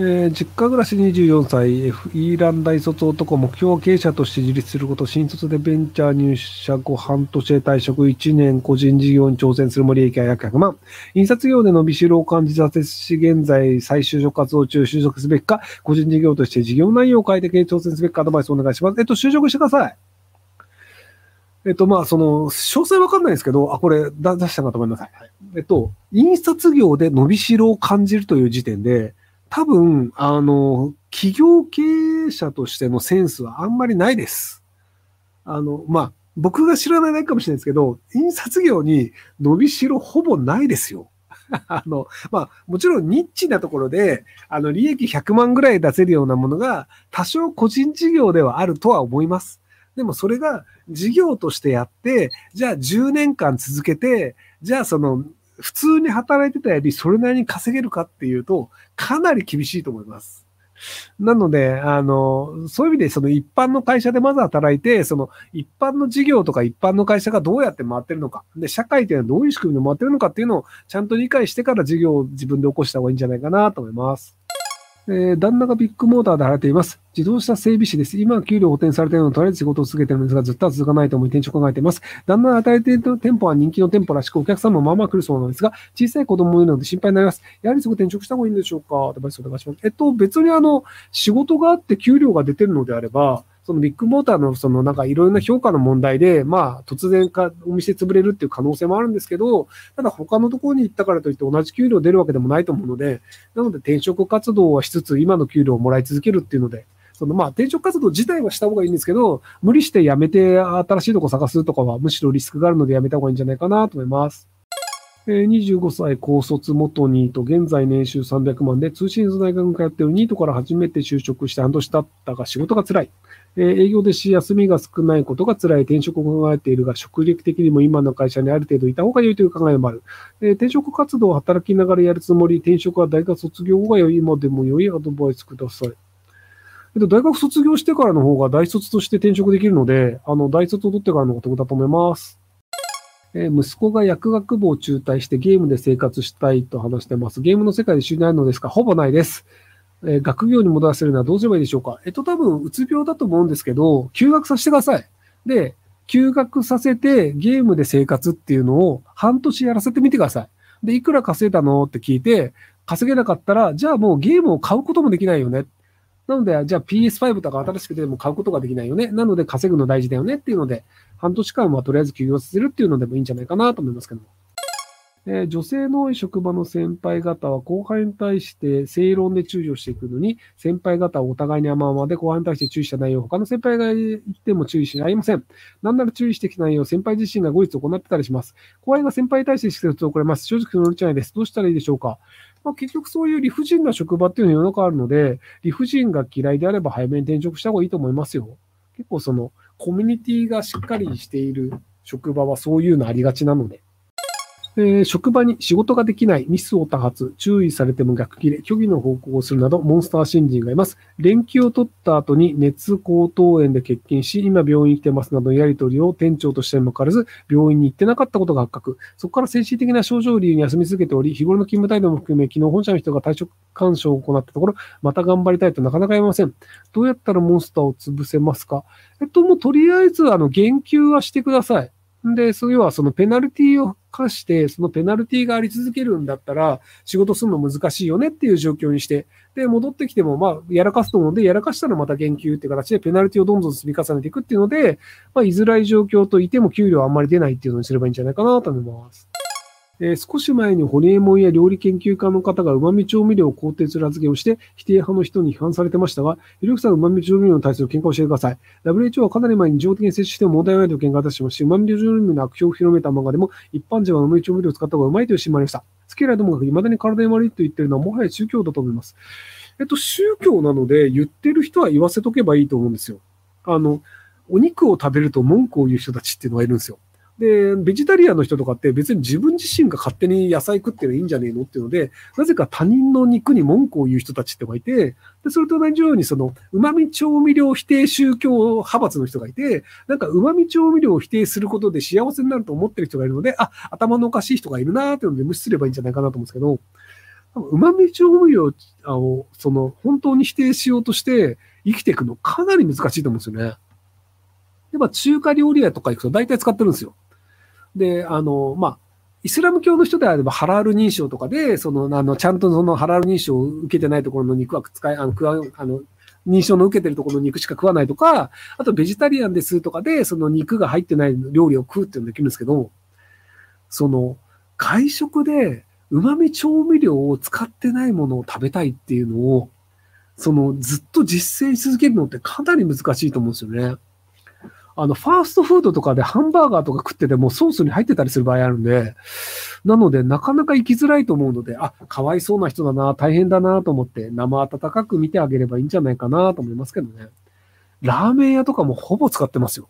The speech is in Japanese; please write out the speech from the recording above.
えー、実家暮らし24歳、FE ラン大卒男、目標経営者として自立すること、新卒でベンチャー入社後半年で退職1年、個人事業に挑戦する森益は約100万。印刷業で伸びしろを感じさせし、現在再就職活動中、就職すべきか、個人事業として事業内容を変えて挑戦すべきかアドバイスをお願いします。えっと、就職してください。えっと、まあ、その、詳細わかんないんですけど、あ、これ、出したかと思います。はい、えっと、印刷業で伸びしろを感じるという時点で、多分、あの、企業経営者としてのセンスはあんまりないです。あの、まあ、僕が知らないかもしれないですけど、印刷業に伸びしろほぼないですよ。あの、まあ、もちろんニッチなところで、あの、利益100万ぐらい出せるようなものが、多少個人事業ではあるとは思います。でもそれが事業としてやって、じゃあ10年間続けて、じゃあその普通に働いてたよりそれなりに稼げるかっていうと、かなり厳しいと思います。なので、あの、そういう意味で、その一般の会社でまず働いて、その一般の事業とか一般の会社がどうやって回ってるのか、で、社会というのはどういう仕組みで回ってるのかっていうのをちゃんと理解してから事業を自分で起こした方がいいんじゃないかなと思います。えー、旦那がビッグモーターで働いています。自動車整備士です。今は給料補填されているので、とりあえず仕事を続けているのですが、ずっとは続かないと思い転職を考えています。旦那が働いている店舗は人気の店舗らしく、お客さんもまあまあ来るそうなんですが、小さい子供もいるので心配になります。やはりすぐ転職した方がいいんでしょうか？アドバイスお願いします。えっと、別にあの、仕事があって給料が出てるのであれば、そのビッグモーターのそのなんかいろいろな評価の問題で、まあ突然かお店潰れるっていう可能性もあるんですけど、ただ他のところに行ったからといって同じ給料出るわけでもないと思うので、なので転職活動はしつつ今の給料をもらい続けるっていうので、そのまあ転職活動自体はした方がいいんですけど、無理して辞めて新しいとこ探すとかはむしろリスクがあるので辞めた方がいいんじゃないかなと思います。25歳高卒元ニート、現在年収300万で通信大学に通っているニートから初めて就職して半年経ったが仕事が辛い。え営業でし休みが少ないことが辛い転職を考えているが、職歴的にも今の会社にある程度いた方が良いという考えもある。え転職活動を働きながらやるつもり、転職は大学卒業後が良い、今でも良いアドバイスください。えっと、大学卒業してからの方が大卒として転職できるので、あの、大卒を取ってからのお得だと思います。え息子が薬学部を中退してゲームで生活したいと話してます。ゲームの世界で収入あるのですか？ほぼないです。え、学業に戻らせるのはどうすればいいでしょうか？えっと、多分、うつ病だと思うんですけど、休学させてください。で、休学させてゲームで生活っていうのを半年やらせてみてください。で、いくら稼いだの？って聞いて、稼げなかったら、じゃあもうゲームを買うこともできないよね。なので、じゃあ PS5 とか新しくても買うことができないよね。なので稼ぐの大事だよねっていうので、半年間はとりあえず休業させるっていうのでもいいんじゃないかなと思いますけども。えー、女性の多い職場の先輩方は後輩に対して正論で注意をしていくのに、先輩方はお互いに甘々で後輩に対して注意した内容を他の先輩が言っても注意しありません。なんなら注意してきた内容を先輩自身が後日行ってたりします。後輩が先輩に対して指摘を遅れます。正直そのうちないです。どうしたらいいでしょうかまあ、結局そういう理不尽な職場っていうのは世の中あるので、理不尽が嫌いであれば早めに転職した方がいいと思いますよ。結構そのコミュニティがしっかりしている職場はそういうのありがちなので。えー、職場に仕事ができない、ミスを多発、注意されても逆切れ、虚偽の報告をするなど、モンスター新人がいます。連休を取った後に熱高等炎で欠勤し、今病院に来てますなどのやり取りを店長としてもかかわらず、病院に行ってなかったことが発覚。そこから精神的な症状を理由に休み続けており、日頃の勤務態度も含め、昨日本社の人が退職干渉を行ったところ、また頑張りたいとなかなか言えません。どうやったらモンスターを潰せますか？えっと、もうとりあえず、あの、言及はしてください。で、それはそのペナルティを課して、そのペナルティがあり続けるんだったら、仕事するの難しいよねっていう状況にして、で、戻ってきても、まあ、やらかすと思うんで、やらかしたらまた減給っていう形でペナルティをどんどん積み重ねていくっていうので、まあ、居づらい状況といても給料あんまり出ないっていうのにすればいいんじゃないかなと思います。えー、少し前にホリエモンや料理研究家の方が旨味調味料を肯定する発言をして、否定派の人に批判されてましたが、ひろゆきさん旨味調味料に対する見解を教えてください。WHO はかなり前に上的に摂取しても問題ないと見解を出してまし、旨味調味料の悪評を広めた漫画でも、一般人は旨味調味料を使った方がうまいというシーンもありました。スケーラーどもが未だに体に悪いと言ってるのはもはや宗教だと思います。えっと、宗教なので言ってる人は言わせとけばいいと思うんですよ。あの、お肉を食べると文句を言う人たちっていうのがいるんですよ。で、ベジタリアンの人とかって別に自分自身が勝手に野菜食ってるいいんじゃねえのっていうので、なぜか他人の肉に文句を言う人たちってのがいて、で、それと同じようにその、旨味調味料否定宗教派閥の人がいて、なんか旨味調味料を否定することで幸せになると思ってる人がいるので、あ、頭のおかしい人がいるなーっていうので無視すればいいんじゃないかなと思うんですけど、旨味調味料を、その、本当に否定しようとして生きていくのかなり難しいと思うんですよね。やっぱ中華料理屋とか行くと大体使ってるんですよ。で、あの、まあ、イスラム教の人であればハラール認証とかで、その、あの、ちゃんとそのハラール認証を受けてないところの肉は使い、あの、食わ、あの、認証の受けてるところの肉しか食わないとか、あとベジタリアンですとかで、その肉が入ってない料理を食うっていうのできるんですけど、その、外食で旨味調味料を使ってないものを食べたいっていうのを、その、ずっと実践し続けるのってかなり難しいと思うんですよね。あの、ファーストフードとかでハンバーガーとか食っててもソースに入ってたりする場合あるんで、なので、なかなか行きづらいと思うので、あ、かわいそうな人だな、大変だなと思って、生温かく見てあげればいいんじゃないかなと思いますけどね。ラーメン屋とかもほぼ使ってますよ。